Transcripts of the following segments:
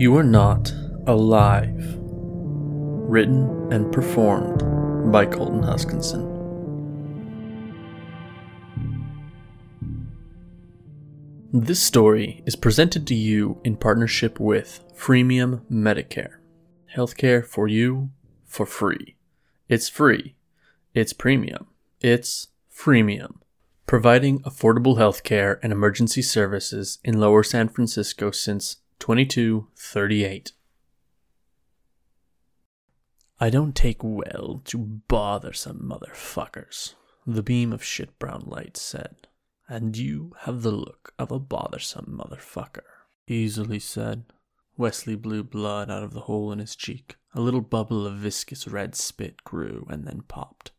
You Are Not Alive. Written and performed by Colton Huskinson. This story is presented to you in partnership with Freemium Medicare. Healthcare for you for free. It's free. It's premium. It's freemium. Providing affordable healthcare and emergency services in lower San Francisco since 2238. I don't take well to bothersome motherfuckers, the beam of shit brown light said. And you have the look of a bothersome motherfucker. Easily said. Wesley blew blood out of the hole in his cheek. A little bubble of viscous red spit grew and then popped.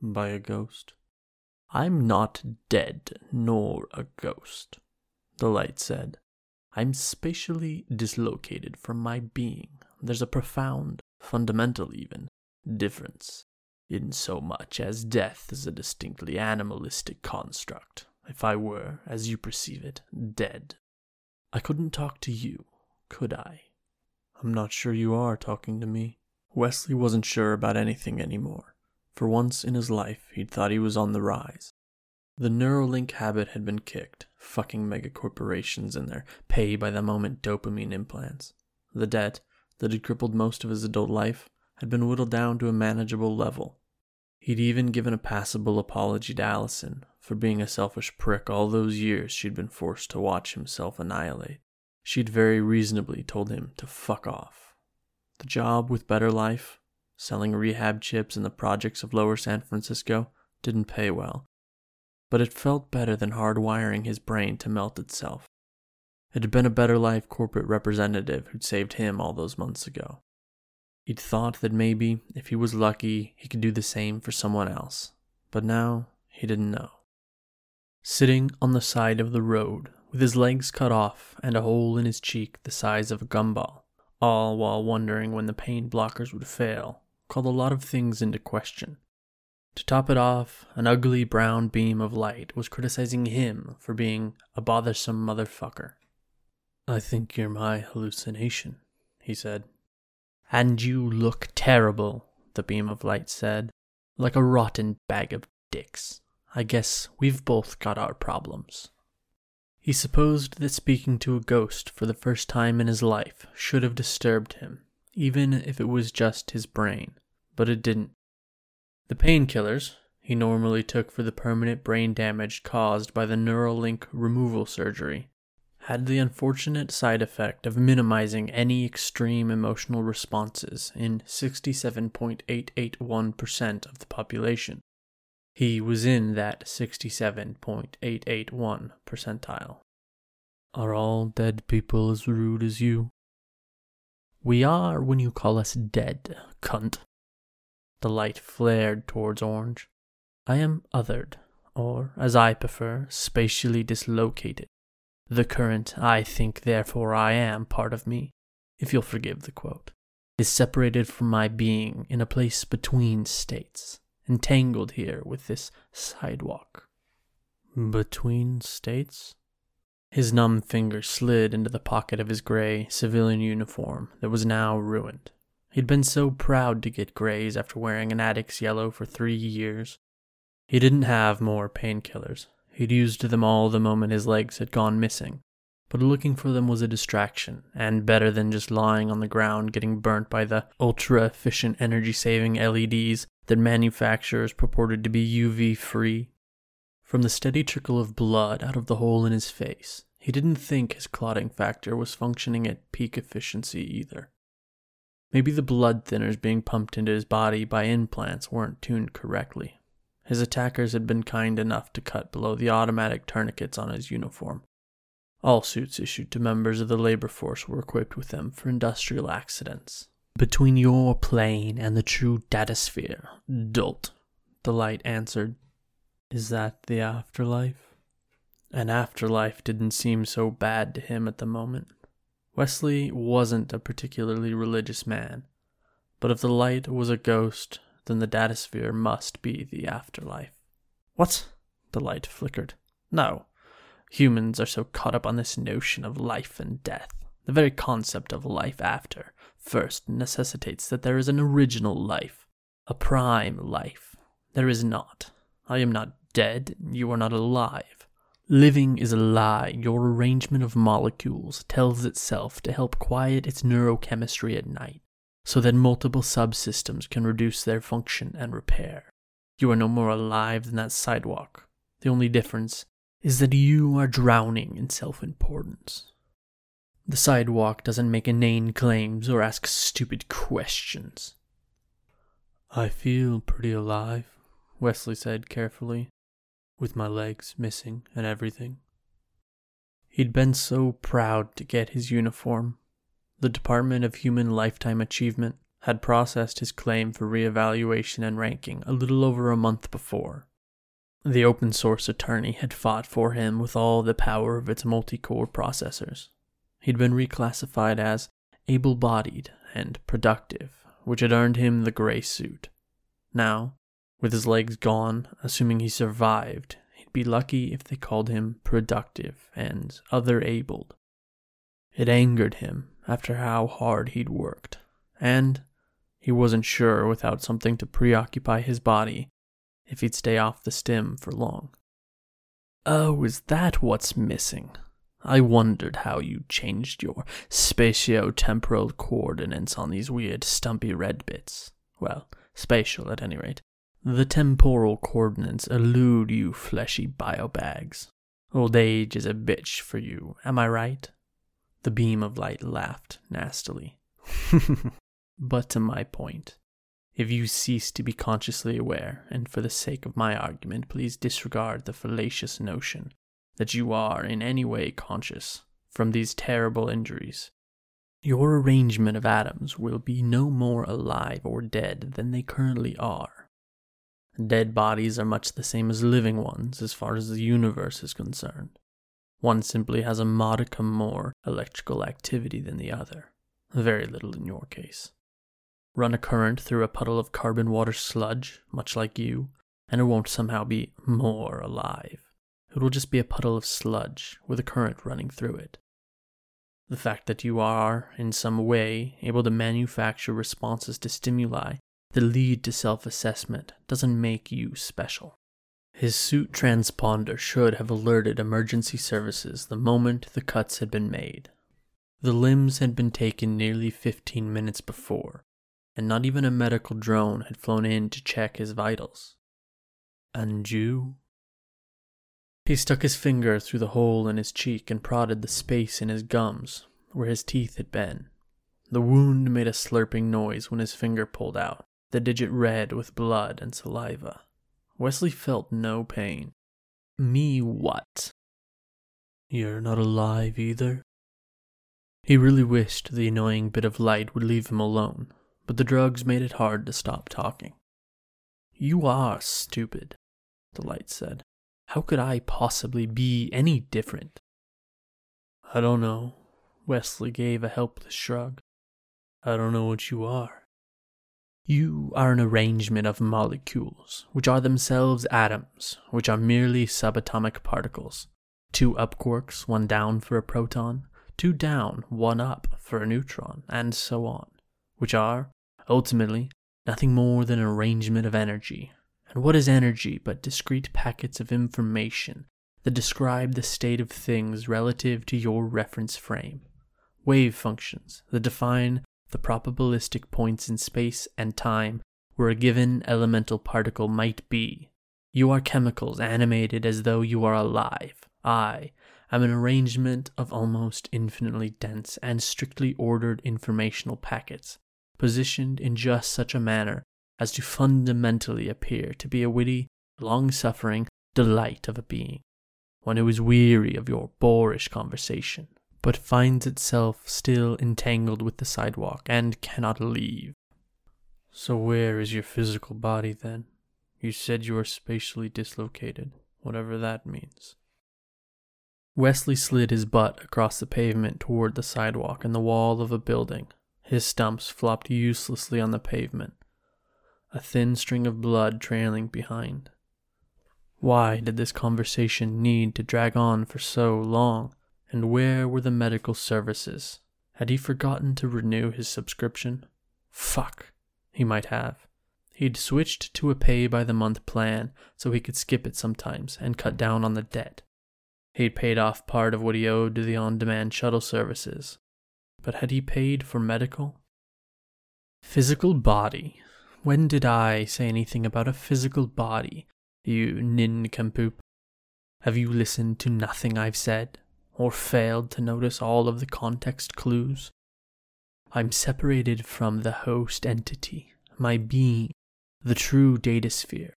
By a ghost? I'm not dead, nor a ghost, the light said. I'm spatially dislocated from my being. There's a profound, fundamental even, difference, in so much as death is a distinctly animalistic construct. If I were, as you perceive it, dead, I couldn't talk to you, could I? I'm not sure you are talking to me. Wesley wasn't sure about anything anymore. For once in his life, he'd thought he was on the rise. The Neuralink habit had been kicked, fucking megacorporations and their pay by the moment dopamine implants. The debt, that had crippled most of his adult life, had been whittled down to a manageable level. He'd even given a passable apology to Allison for being a selfish prick all those years she'd been forced to watch himself annihilate. She'd very reasonably told him to fuck off. The job with Better Life, selling rehab chips in the projects of lower San Francisco, didn't pay well, but it felt better than hardwiring his brain to melt itself. It had been a Better Life corporate representative who'd saved him all those months ago. He'd thought that maybe, if he was lucky, he could do the same for someone else, but now he didn't know. Sitting on the side of the road, with his legs cut off and a hole in his cheek the size of a gumball, all while wondering when the pain blockers would fail, called a lot of things into question. To top it off, an ugly brown beam of light was criticizing him for being a bothersome motherfucker. I think you're my hallucination, he said. And you look terrible, the beam of light said, like a rotten bag of dicks. I guess we've both got our problems. He supposed that speaking to a ghost for the first time in his life should have disturbed him, even if it was just his brain, but it didn't. The painkillers he normally took for the permanent brain damage caused by the Neuralink removal surgery had the unfortunate side effect of minimizing any extreme emotional responses in 67.881% of the population. He was in that 67.881 percentile. Are all dead people as rude as you? We are when you call us dead, cunt. The light flared towards Orange. I am othered, or, as I prefer, spatially dislocated. The current I think therefore I am part of me, if you'll forgive the quote, is separated from my being in a place between states, entangled here with this sidewalk. Between states? His numb fingers slid into the pocket of his gray civilian uniform that was now ruined. He'd been so proud to get grays after wearing an addict's yellow for three years. He didn't have more painkillers, He'd used them all the moment his legs had gone missing, but looking for them was a distraction, and better than just lying on the ground getting burnt by the ultra efficient energy saving LEDs that manufacturers purported to be UV free. From the steady trickle of blood out of the hole in his face, he didn't think his clotting factor was functioning at peak efficiency either. Maybe the blood thinners being pumped into his body by implants weren't tuned correctly. His attackers had been kind enough to cut below the automatic tourniquets on his uniform. All suits issued to members of the labor force were equipped with them for industrial accidents. Between your plane and the true datasphere, dolt, the light answered. Is that the afterlife? An afterlife didn't seem so bad to him at the moment. Wesley wasn't a particularly religious man, but if the light was a ghost, then the datasphere must be the afterlife. What? The light flickered. No. Humans are so caught up on this notion of life and death The very concept of life after first necessitates that there is an original life, a prime life. There is not. I am not dead, you are not alive. Living is a lie. Your arrangement of molecules tells itself to help quiet its neurochemistry at night, so that multiple subsystems can reduce their function and repair. You are no more alive than that sidewalk. The only difference is that you are drowning in self importance. The sidewalk doesn't make inane claims or ask stupid questions. I feel pretty alive, Wesley said carefully, with my legs missing and everything. He'd been so proud to get his uniform. The Department of Human Lifetime Achievement had processed his claim for reevaluation and ranking a little over a month before. The open source attorney had fought for him with all the power of its multi core processors. He'd been reclassified as able bodied and productive, which had earned him the gray suit. Now, with his legs gone, assuming he survived, he'd be lucky if they called him productive and other abled. It angered him after how hard he'd worked, and he wasn't sure without something to preoccupy his body if he'd stay off the stem for long. Oh, is that what's missing? I wondered how you changed your spatio-temporal coordinates on these weird stumpy red bits. Well, spatial at any rate. The temporal coordinates elude you fleshy biobags. Old age is a bitch for you, am I right? The beam of light laughed nastily. but to my point, if you cease to be consciously aware, and for the sake of my argument, please disregard the fallacious notion that you are in any way conscious from these terrible injuries. Your arrangement of atoms will be no more alive or dead than they currently are. Dead bodies are much the same as living ones as far as the universe is concerned. One simply has a modicum more electrical activity than the other, very little in your case. Run a current through a puddle of carbon water sludge, much like you, and it won't somehow be more alive. It will just be a puddle of sludge with a current running through it. The fact that you are, in some way, able to manufacture responses to stimuli that lead to self assessment doesn't make you special. His suit transponder should have alerted emergency services the moment the cuts had been made. The limbs had been taken nearly 15 minutes before, and not even a medical drone had flown in to check his vitals. And you? He stuck his finger through the hole in his cheek and prodded the space in his gums where his teeth had been. The wound made a slurping noise when his finger pulled out, the digit red with blood and saliva. Wesley felt no pain. Me what? You're not alive either? He really wished the annoying bit of light would leave him alone, but the drugs made it hard to stop talking. You are stupid, the light said. How could I possibly be any different? I don't know. Wesley gave a helpless shrug. I don't know what you are. You are an arrangement of molecules, which are themselves atoms, which are merely subatomic particles. Two up quarks, one down for a proton, two down, one up for a neutron, and so on, which are, ultimately, nothing more than an arrangement of energy, and what is energy but discrete packets of information that describe the state of things relative to your reference frame? Wave functions that define the probabilistic points in space and time where a given elemental particle might be. You are chemicals animated as though you are alive. I am an arrangement of almost infinitely dense and strictly ordered informational packets, positioned in just such a manner as to fundamentally appear to be a witty, long suffering delight of a being, one who is weary of your boorish conversation, but finds itself still entangled with the sidewalk and cannot leave. So, where is your physical body then? You said you are spatially dislocated, whatever that means. Wesley slid his butt across the pavement toward the sidewalk and the wall of a building. His stumps flopped uselessly on the pavement, a thin string of blood trailing behind. Why did this conversation need to drag on for so long? And where were the medical services? Had he forgotten to renew his subscription? Fuck. He might have. He'd switched to a pay by the month plan so he could skip it sometimes and cut down on the debt. He'd paid off part of what he owed to the on demand shuttle services. But had he paid for medical? Physical body. When did I say anything about a physical body, you nincompoop? Have you listened to nothing I've said, or failed to notice all of the context clues? I'm separated from the host entity, my being, the true datasphere.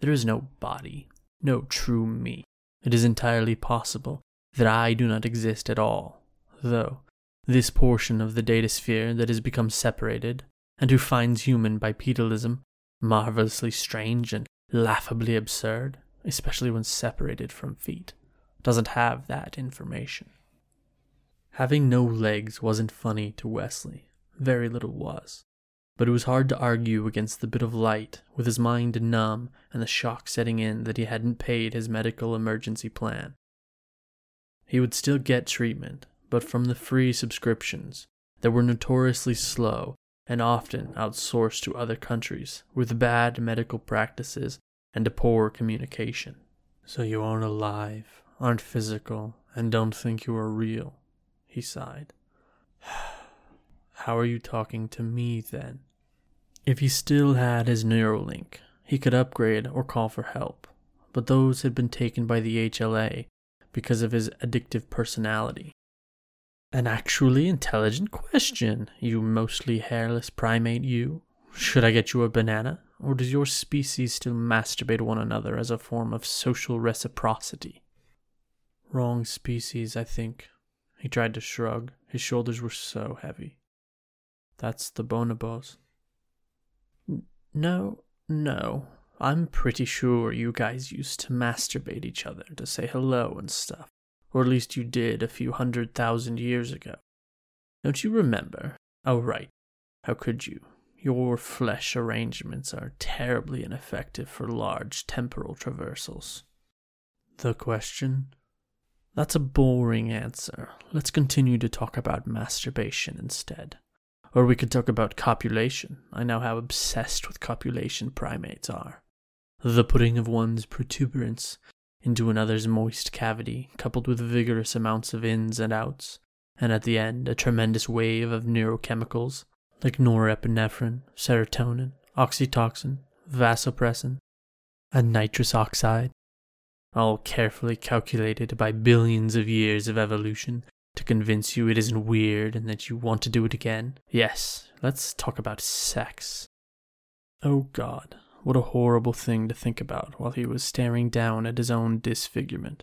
There is no body, no true me. It is entirely possible that I do not exist at all, though this portion of the datasphere that has become separated, and who finds human bipedalism marvelously strange and laughably absurd, especially when separated from feet, doesn't have that information. Having no legs wasn't funny to Wesley. Very little was. But it was hard to argue against the bit of light, with his mind numb and the shock setting in that he hadn't paid his medical emergency plan. He would still get treatment, but from the free subscriptions that were notoriously slow and often outsourced to other countries with bad medical practices and poor communication. So you aren't alive, aren't physical, and don't think you are real, he sighed. How are you talking to me then? If he still had his Neuralink, he could upgrade or call for help, but those had been taken by the HLA because of his addictive personality. An actually intelligent question, you mostly hairless primate, you. Should I get you a banana? Or does your species still masturbate one another as a form of social reciprocity? Wrong species, I think. He tried to shrug. His shoulders were so heavy. That's the bonobos. No, no. I'm pretty sure you guys used to masturbate each other to say hello and stuff. Or at least you did a few hundred thousand years ago. Don't you remember? Oh, right. How could you? Your flesh arrangements are terribly ineffective for large temporal traversals. The question? That's a boring answer. Let's continue to talk about masturbation instead. Or we could talk about copulation. I know how obsessed with copulation primates are. The putting of one's protuberance into another's moist cavity, coupled with vigorous amounts of ins and outs, and at the end a tremendous wave of neurochemicals like norepinephrine, serotonin, oxytocin, vasopressin, and nitrous oxide, all carefully calculated by billions of years of evolution to convince you it isn't weird and that you want to do it again. Yes, let's talk about sex. Oh God, what a horrible thing to think about while he was staring down at his own disfigurement.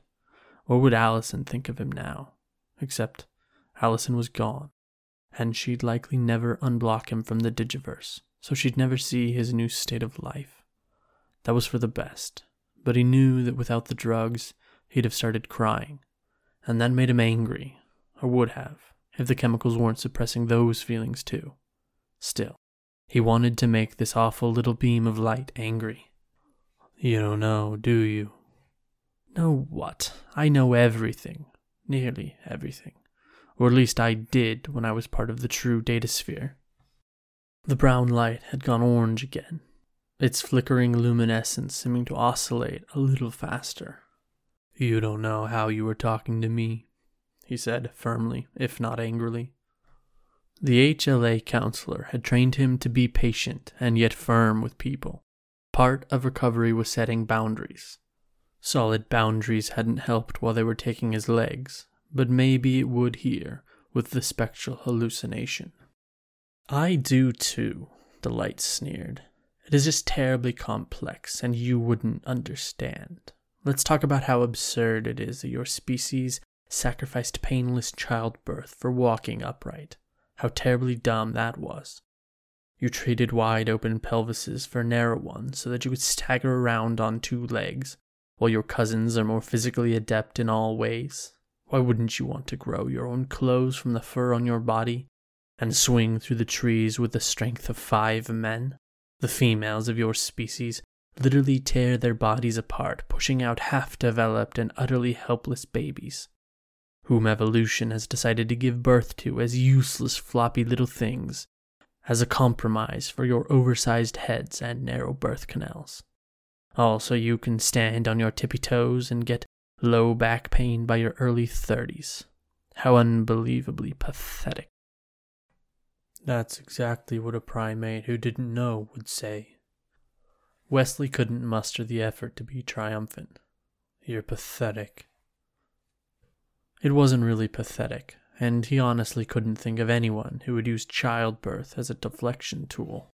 What would Allison think of him now? Except Allison was gone, and she'd likely never unblock him from the Digiverse, so she'd never see his new state of life. That was for the best, but he knew that without the drugs, he'd have started crying, and that made him angry, or would have, if the chemicals weren't suppressing those feelings too. Still, he wanted to make this awful little beam of light angry. You don't know, do you? Know what? I know everything. Nearly everything. Or at least I did when I was part of the true datasphere. The brown light had gone orange again, its flickering luminescence seeming to oscillate a little faster. You don't know how you were talking to me, he said firmly, if not angrily. The HLA counselor had trained him to be patient and yet firm with people. Part of recovery was setting boundaries. Solid boundaries hadn't helped while they were taking his legs, but maybe it would here with the spectral hallucination. I do too, the light sneered. It is just terribly complex, and you wouldn't understand. Let's talk about how absurd it is that your species sacrificed painless childbirth for walking upright. How terribly dumb that was. You traded wide open pelvises for narrow ones so that you could stagger around on two legs, while your cousins are more physically adept in all ways. Why wouldn't you want to grow your own clothes from the fur on your body and swing through the trees with the strength of five men? The females of your species literally tear their bodies apart, pushing out half developed and utterly helpless babies. whom evolution has decided to give birth to as useless floppy little things, as a compromise for your oversized heads and narrow birth canals. Also, you can stand on your tippy toes and get low back pain by your early 30s. How unbelievably pathetic. That's exactly what a primate who didn't know would say. Wesley couldn't muster the effort to be triumphant. You're pathetic. It wasn't really pathetic, and he honestly couldn't think of anyone who would use childbirth as a deflection tool.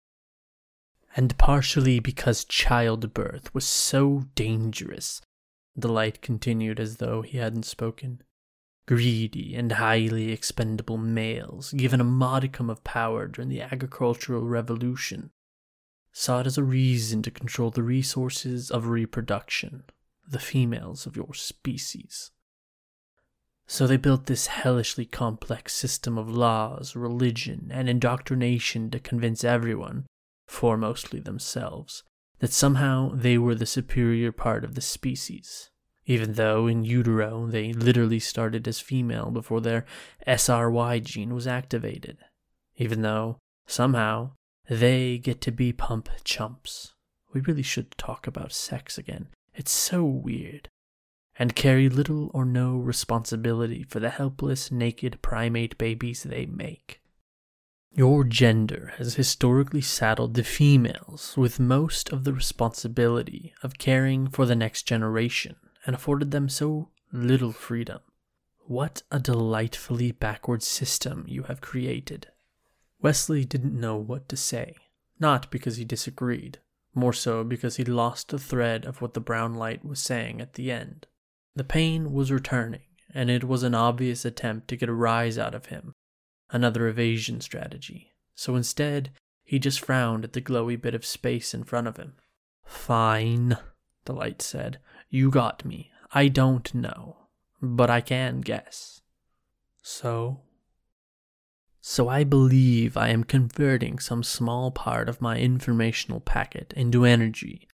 And partially because childbirth was so dangerous, the light continued as though he hadn't spoken. Greedy and highly expendable males, given a modicum of power during the agricultural revolution, saw it as a reason to control the resources of reproduction, the females of your species. So they built this hellishly complex system of laws, religion, and indoctrination to convince everyone, foremostly themselves, that somehow they were the superior part of the species, even though in utero they literally started as female before their SRY gene was activated, even though, somehow, they get to be pump chumps. We really should talk about sex again. It's so weird and carry little or no responsibility for the helpless, naked primate babies they make. Your gender has historically saddled the females with most of the responsibility of caring for the next generation and afforded them so little freedom. What a delightfully backward system you have created. Wesley didn't know what to say, not because he disagreed, more so because he lost the thread of what the brown light was saying at the end. The pain was returning, and it was an obvious attempt to get a rise out of him, another evasion strategy. So instead, he just frowned at the glowy bit of space in front of him. Fine, the light said. You got me. I don't know, but I can guess. So? So I believe I am converting some small part of my informational packet into energy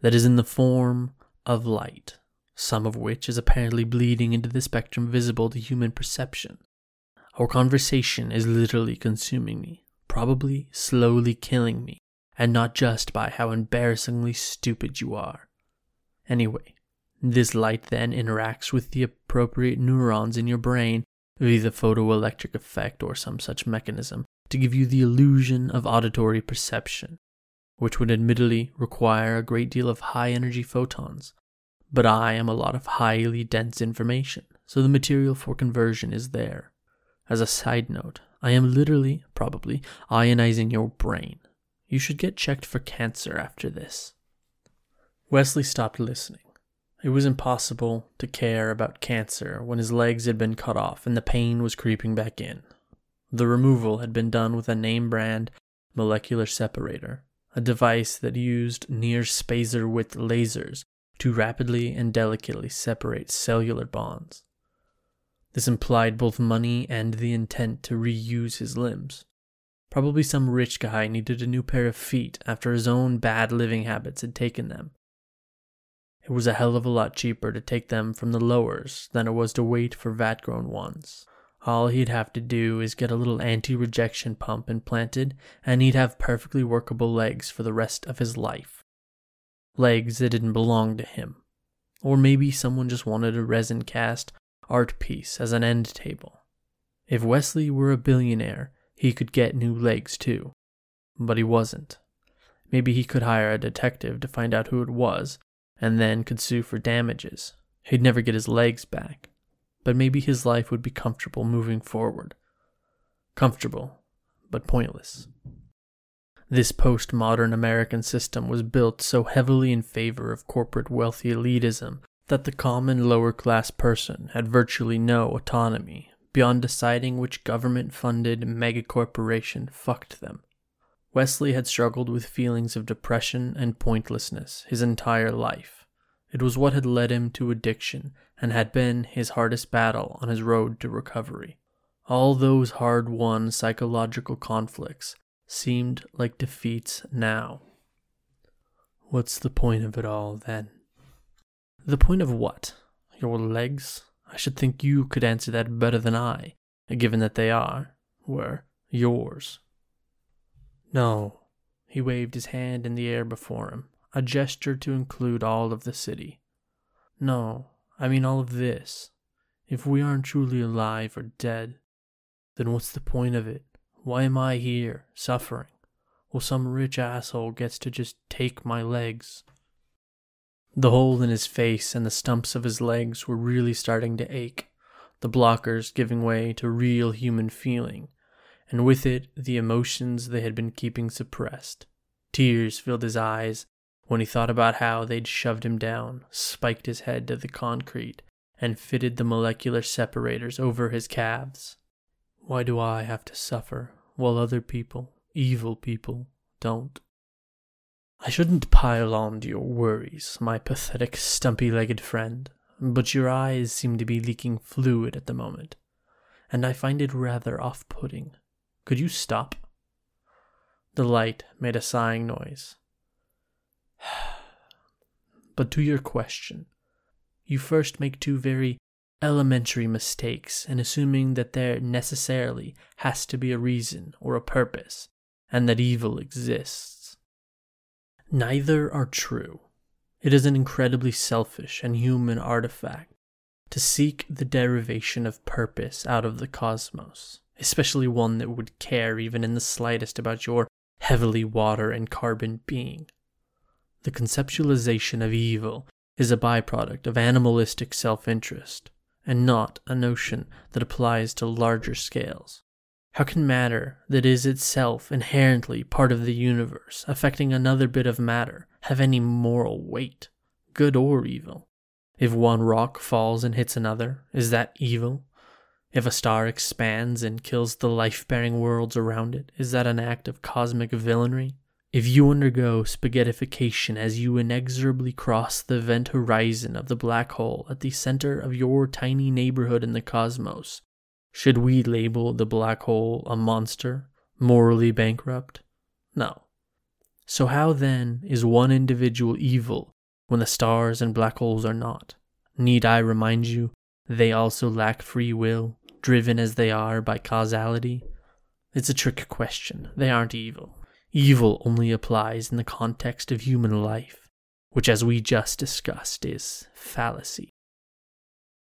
that is in the form of light some of which is apparently bleeding into the spectrum visible to human perception. Our conversation is literally consuming me, probably slowly killing me, and not just by how embarrassingly stupid you are. Anyway, this light then interacts with the appropriate neurons in your brain via the photoelectric effect or some such mechanism to give you the illusion of auditory perception, which would admittedly require a great deal of high energy photons, but I am a lot of highly dense information, so the material for conversion is there. As a side note, I am literally, probably, ionizing your brain. You should get checked for cancer after this. Wesley stopped listening. It was impossible to care about cancer when his legs had been cut off and the pain was creeping back in. The removal had been done with a name brand molecular separator, a device that used near spacer width lasers to rapidly and delicately separate cellular bonds. This implied both money and the intent to reuse his limbs. Probably some rich guy needed a new pair of feet after his own bad living habits had taken them. It was a hell of a lot cheaper to take them from the lowers than it was to wait for vat grown ones. All he'd have to do is get a little anti rejection pump implanted, and he'd have perfectly workable legs for the rest of his life legs that didn't belong to him. Or maybe someone just wanted a resin cast art piece as an end table. If Wesley were a billionaire, he could get new legs too. But he wasn't. Maybe he could hire a detective to find out who it was, and then could sue for damages. He'd never get his legs back. But maybe his life would be comfortable moving forward. Comfortable, but pointless. This postmodern American system was built so heavily in favor of corporate wealthy elitism that the common lower class person had virtually no autonomy beyond deciding which government funded megacorporation fucked them. Wesley had struggled with feelings of depression and pointlessness his entire life. It was what had led him to addiction and had been his hardest battle on his road to recovery. All those hard won psychological conflicts seemed like defeats now. What's the point of it all then? The point of what? Your legs? I should think you could answer that better than I, given that they are, were, yours. No, he waved his hand in the air before him, a gesture to include all of the city. No, I mean all of this. If we aren't truly alive or dead, then what's the point of it? Why am I here, suffering? Well, some rich asshole gets to just take my legs. The hole in his face and the stumps of his legs were really starting to ache, the blockers giving way to real human feeling, and with it the emotions they had been keeping suppressed. Tears filled his eyes when he thought about how they'd shoved him down, spiked his head to the concrete, and fitted the molecular separators over his calves. Why do I have to suffer while other people, evil people, don't? I shouldn't pile on to your worries, my pathetic, stumpy legged friend, but your eyes seem to be leaking fluid at the moment, and I find it rather off putting. Could you stop? The light made a sighing noise. but to your question, you first make two very elementary mistakes in assuming that there necessarily has to be a reason or a purpose, and that evil exists. Neither are true. It is an incredibly selfish and human artifact to seek the derivation of purpose out of the cosmos, especially one that would care even in the slightest about your heavily water and carbon being. The conceptualization of evil is a byproduct of animalistic self interest, and not a notion that applies to larger scales. How can matter that is itself inherently part of the universe, affecting another bit of matter, have any moral weight, good or evil? If one rock falls and hits another, is that evil? If a star expands and kills the life bearing worlds around it, is that an act of cosmic villainy? If you undergo spaghettification as you inexorably cross the event horizon of the black hole at the center of your tiny neighborhood in the cosmos, should we label the black hole a monster, morally bankrupt? No. So, how then is one individual evil when the stars and black holes are not? Need I remind you, they also lack free will, driven as they are by causality? It's a trick question. They aren't evil. Evil only applies in the context of human life, which, as we just discussed, is fallacy.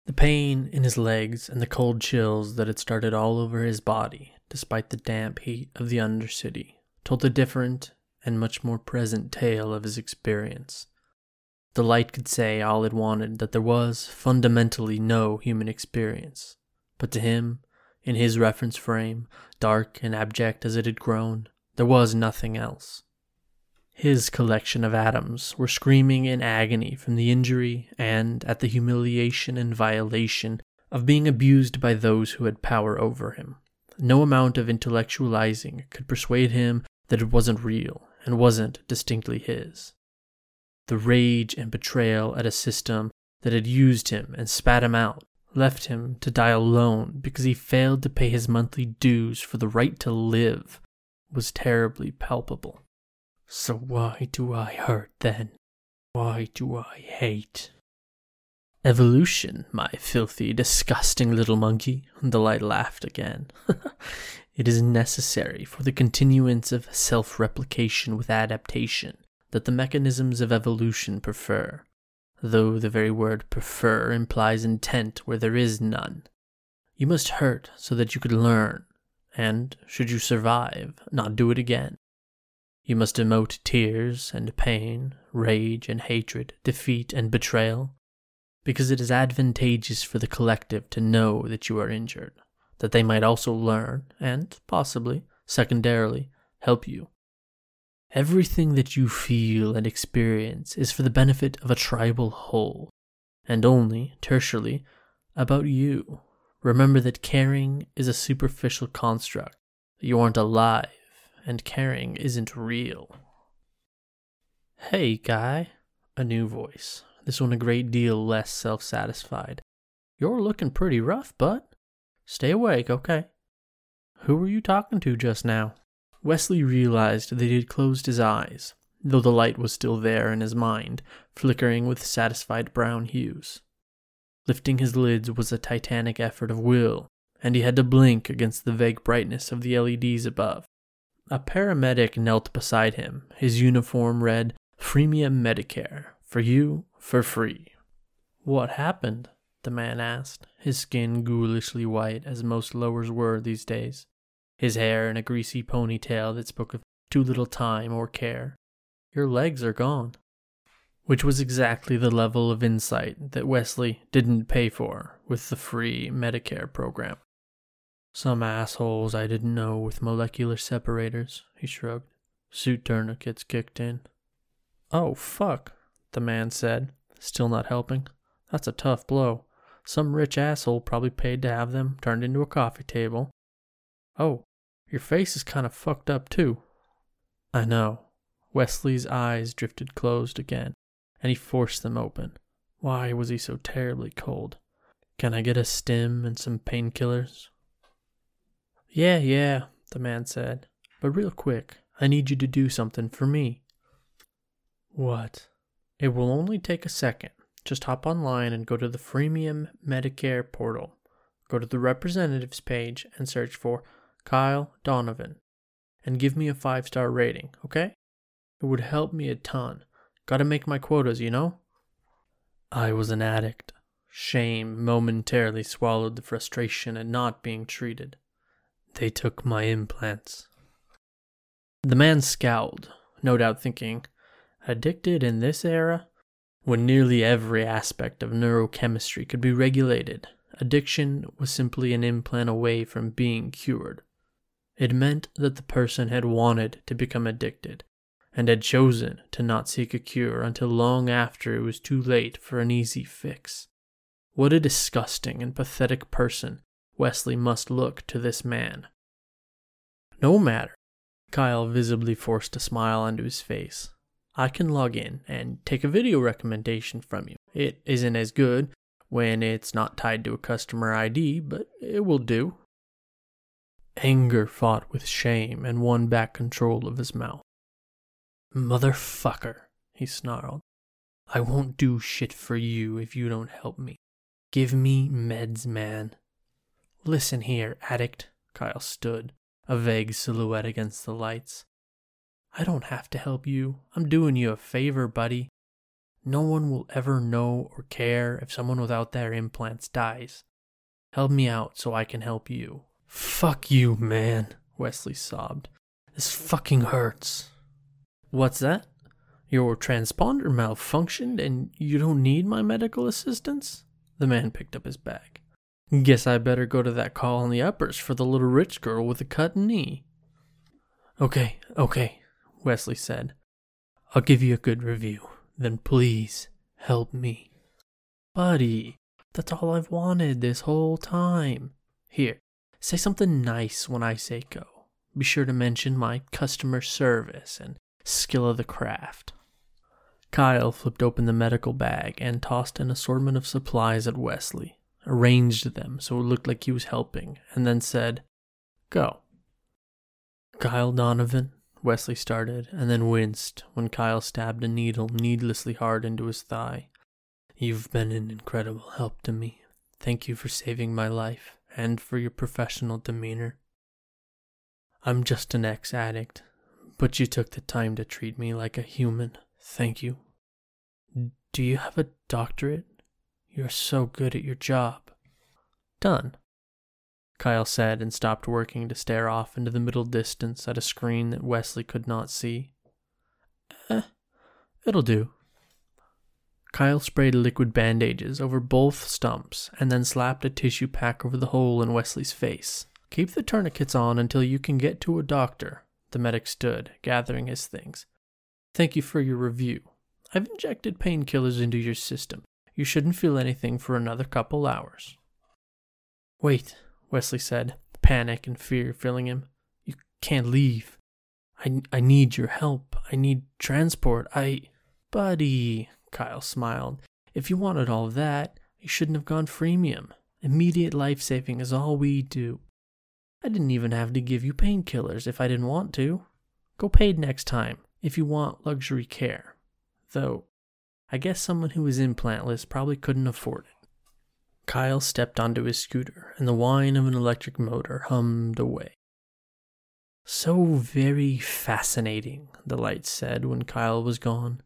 The pain in his legs and the cold chills that had started all over his body, despite the damp heat of the Undercity, told a different and much more present tale of his experience. The light could say all it wanted that there was fundamentally no human experience, but to him, in his reference frame, dark and abject as it had grown, there was nothing else. His collection of atoms were screaming in agony from the injury and at the humiliation and violation of being abused by those who had power over him. No amount of intellectualizing could persuade him that it wasn't real and wasn't distinctly his. The rage and betrayal at a system that had used him and spat him out left him to die alone because he failed to pay his monthly dues for the right to live was terribly palpable. So why do I hurt then? Why do I hate? Evolution, my filthy, disgusting little monkey, the light laughed again. it is necessary for the continuance of self replication with adaptation that the mechanisms of evolution prefer, though the very word prefer implies intent where there is none. You must hurt so that you could learn, and, should you survive, not do it again. You must emote tears and pain, rage and hatred, defeat and betrayal, because it is advantageous for the collective to know that you are injured, that they might also learn and, possibly, secondarily, help you. Everything that you feel and experience is for the benefit of a tribal whole, and only, tertiarily, about you. Remember that caring is a superficial construct. You aren't alive and caring isn't real. Hey, guy. A new voice, this one a great deal less self satisfied. You're looking pretty rough, bud. Stay awake, okay? Who were you talking to just now? Wesley realized that he had closed his eyes, though the light was still there in his mind, flickering with satisfied brown hues. Lifting his lids was a titanic effort of will, and he had to blink against the vague brightness of the LEDs above. A paramedic knelt beside him. His uniform read, Freemium Medicare. For you, for free. What happened? the man asked, his skin ghoulishly white as most lowers were these days, his hair in a greasy ponytail that spoke of too little time or care. Your legs are gone. Which was exactly the level of insight that Wesley didn't pay for with the free Medicare program. Some assholes I didn't know with molecular separators, he shrugged. Suit tourniquets kicked in. Oh, fuck, the man said, still not helping. That's a tough blow. Some rich asshole probably paid to have them turned into a coffee table. Oh, your face is kind of fucked up, too. I know. Wesley's eyes drifted closed again, and he forced them open. Why was he so terribly cold? Can I get a stim and some painkillers? Yeah, yeah, the man said. But real quick, I need you to do something for me. What? It will only take a second. Just hop online and go to the Freemium Medicare portal. Go to the representatives page and search for Kyle Donovan and give me a five star rating, okay? It would help me a ton. Gotta make my quotas, you know? I was an addict. Shame momentarily swallowed the frustration at not being treated. They took my implants. The man scowled, no doubt thinking, addicted in this era? When nearly every aspect of neurochemistry could be regulated, addiction was simply an implant away from being cured. It meant that the person had wanted to become addicted and had chosen to not seek a cure until long after it was too late for an easy fix. What a disgusting and pathetic person Wesley must look to this man. No matter. Kyle visibly forced a smile onto his face. I can log in and take a video recommendation from you. It isn't as good when it's not tied to a customer ID, but it will do. Anger fought with shame and won back control of his mouth. Motherfucker, he snarled. I won't do shit for you if you don't help me. Give me meds, man. Listen here, addict. Kyle stood, a vague silhouette against the lights. I don't have to help you. I'm doing you a favor, buddy. No one will ever know or care if someone without their implants dies. Help me out so I can help you. Fuck you, man, Wesley sobbed. This fucking hurts. What's that? Your transponder malfunctioned and you don't need my medical assistance? The man picked up his bag. Guess I better go to that call on the uppers for the little rich girl with the cut knee. Okay, okay, Wesley said. I'll give you a good review. Then please help me. Buddy, that's all I've wanted this whole time. Here, Say something nice when I say go. Be sure to mention my customer service and skill of the craft. Kyle flipped open the medical bag and tossed an assortment of supplies at Wesley, arranged them so it looked like he was helping, and then said, Go. Kyle Donovan, Wesley started, and then winced when Kyle stabbed a needle needlessly hard into his thigh. You've been an incredible help to me. Thank you for saving my life and for your professional demeanor. I'm just an ex addict, but you took the time to treat me like a human. Thank you. Do you have a doctorate? You're so good at your job. Done. Kyle said and stopped working to stare off into the middle distance at a screen that Wesley could not see. Eh, it'll do. Kyle sprayed liquid bandages over both stumps and then slapped a tissue pack over the hole in Wesley's face. Keep the tourniquets on until you can get to a doctor. The medic stood, gathering his things. Thank you for your review. I've injected painkillers into your system. You shouldn't feel anything for another couple hours. Wait, Wesley said, panic and fear filling him. You can't leave. I, I need your help. I need transport. I. Buddy, Kyle smiled. If you wanted all that, you shouldn't have gone freemium. Immediate life saving is all we do. I didn't even have to give you painkillers if I didn't want to. Go paid next time if you want luxury care. Though, I guess someone who is implantless probably couldn't afford it. Kyle stepped onto his scooter, and the whine of an electric motor hummed away. So very fascinating, the light said when Kyle was gone.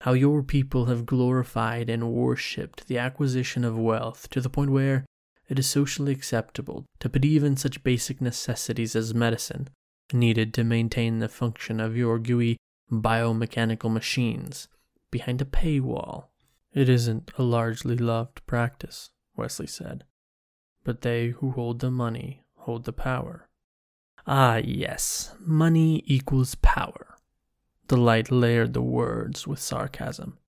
How your people have glorified and worshipped the acquisition of wealth to the point where it is socially acceptable to put even such basic necessities as medicine, needed to maintain the function of your gooey biomechanical machines, behind a paywall. It isn't a largely loved practice, Wesley said, but they who hold the money hold the power. Ah, yes, money equals power. The light layered the words with sarcasm.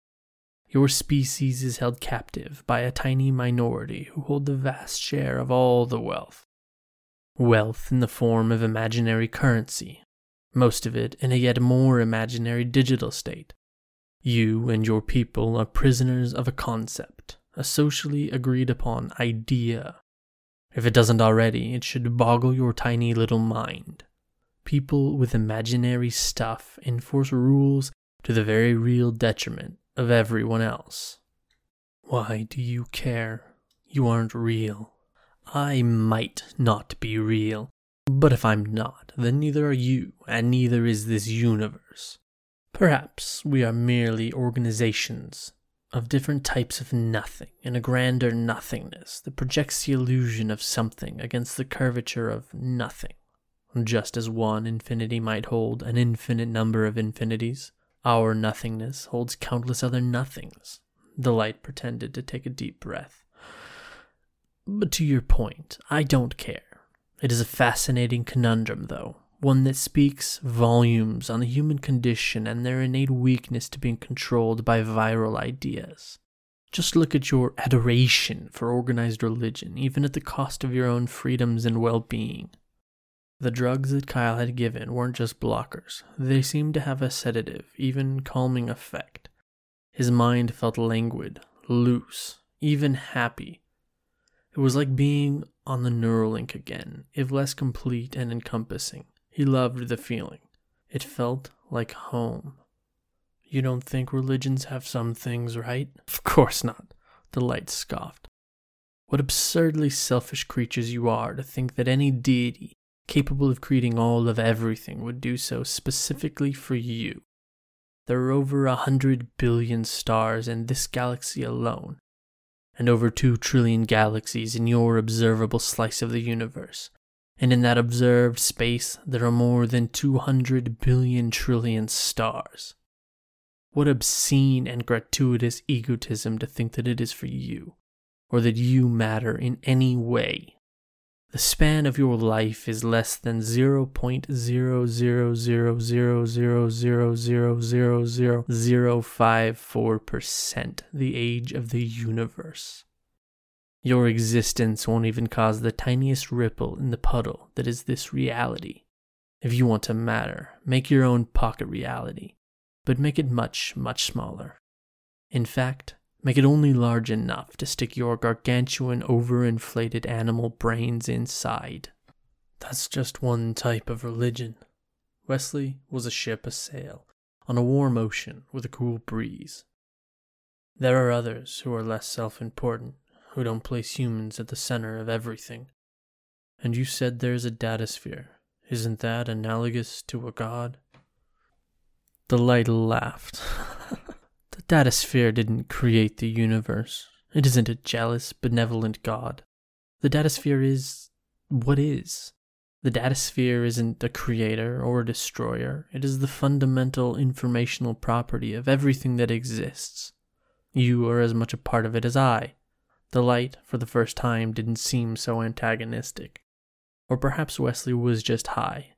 Your species is held captive by a tiny minority who hold the vast share of all the wealth. Wealth in the form of imaginary currency, most of it in a yet more imaginary digital state. You and your people are prisoners of a concept, a socially agreed upon idea if it doesn't already, it should boggle your tiny little mind. People with imaginary stuff enforce rules to the very real detriment of everyone else. Why do you care? You aren't real. I might not be real, but if I'm not, then neither are you, and neither is this universe. Perhaps we are merely organizations of different types of nothing in a grander nothingness that projects the illusion of something against the curvature of nothing. Just as one infinity might hold an infinite number of infinities, our nothingness holds countless other nothings. The light pretended to take a deep breath. But to your point, I don't care. It is a fascinating conundrum, though, one that speaks volumes on the human condition and their innate weakness to being controlled by viral ideas. Just look at your adoration for organized religion, even at the cost of your own freedoms and well being. The drugs that Kyle had given weren't just blockers, they seemed to have a sedative, even calming effect. His mind felt languid, loose, even happy. It was like being on the Neuralink again, if less complete and encompassing. He loved the feeling. It felt like home. You don't think religions have some things right? Of course not, the light scoffed. What absurdly selfish creatures you are to think that any deity capable of creating all of everything would do so specifically for you. There are over a hundred billion stars in this galaxy alone, and over two trillion galaxies in your observable slice of the universe and in that observed space there are more than 200 billion trillion stars. What obscene and gratuitous egotism to think that it is for you, or that you matter in any way. The span of your life is less than 0.00000000054% the age of the universe. Your existence won't even cause the tiniest ripple in the puddle that is this reality. If you want to matter, make your own pocket reality, but make it much, much smaller. In fact, make it only large enough to stick your gargantuan, overinflated animal brains inside. That's just one type of religion. Wesley was a ship a sail, on a warm ocean with a cool breeze. There are others who are less self important who don't place humans at the center of everything. And you said there's a datasphere. Isn't that analogous to a god? The light laughed. the datasphere didn't create the universe. It isn't a jealous, benevolent god. The datasphere is what is. The datasphere isn't a creator or a destroyer. It is the fundamental informational property of everything that exists. You are as much a part of it as I. The light, for the first time, didn't seem so antagonistic. Or perhaps Wesley was just high.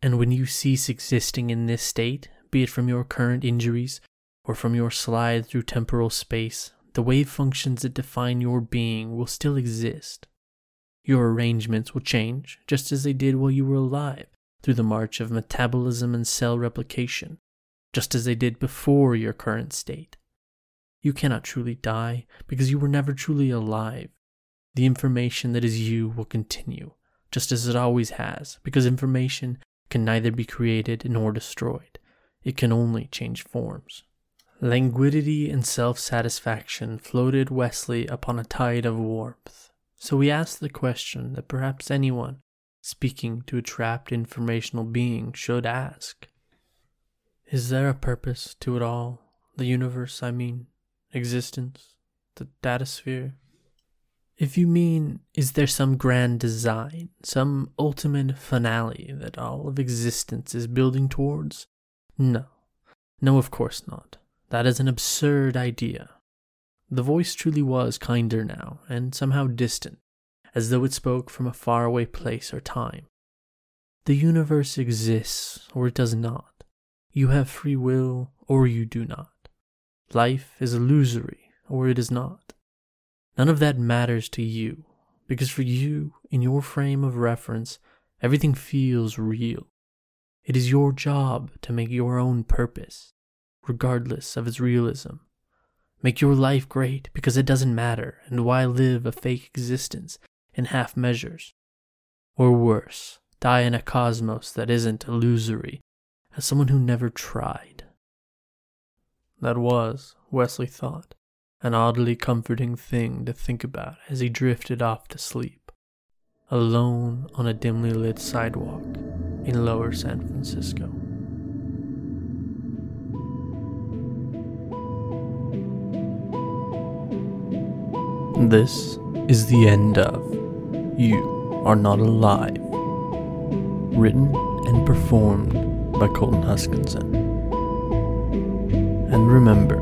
And when you cease existing in this state, be it from your current injuries or from your slide through temporal space, the wave functions that define your being will still exist. Your arrangements will change, just as they did while you were alive, through the march of metabolism and cell replication, just as they did before your current state. You cannot truly die because you were never truly alive. The information that is you will continue, just as it always has, because information can neither be created nor destroyed. It can only change forms. Languidity and self satisfaction floated Wesley upon a tide of warmth. So he asked the question that perhaps anyone speaking to a trapped informational being should ask Is there a purpose to it all? The universe, I mean, existence, the datasphere? If you mean, is there some grand design, some ultimate finale that all of existence is building towards? No. No, of course not. That is an absurd idea. The voice truly was kinder now, and somehow distant, as though it spoke from a faraway place or time. The universe exists, or it does not. You have free will, or you do not. Life is illusory, or it is not. None of that matters to you, because for you, in your frame of reference, everything feels real. It is your job to make your own purpose regardless of its realism. Make your life great because it doesn't matter, and why live a fake existence in half measures? Or worse, die in a cosmos that isn't illusory, as someone who never tried. That was, Wesley thought, an oddly comforting thing to think about as he drifted off to sleep, alone on a dimly lit sidewalk in lower San Francisco. This is the end of You Are Not Alive. Written and performed by Colton Huskinson. And remember,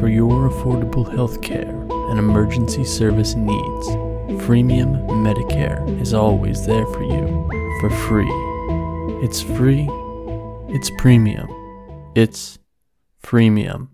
for your affordable healthcare and emergency service needs, Freemium Medicare is always there for you for free. It's free, it's premium, it's freemium.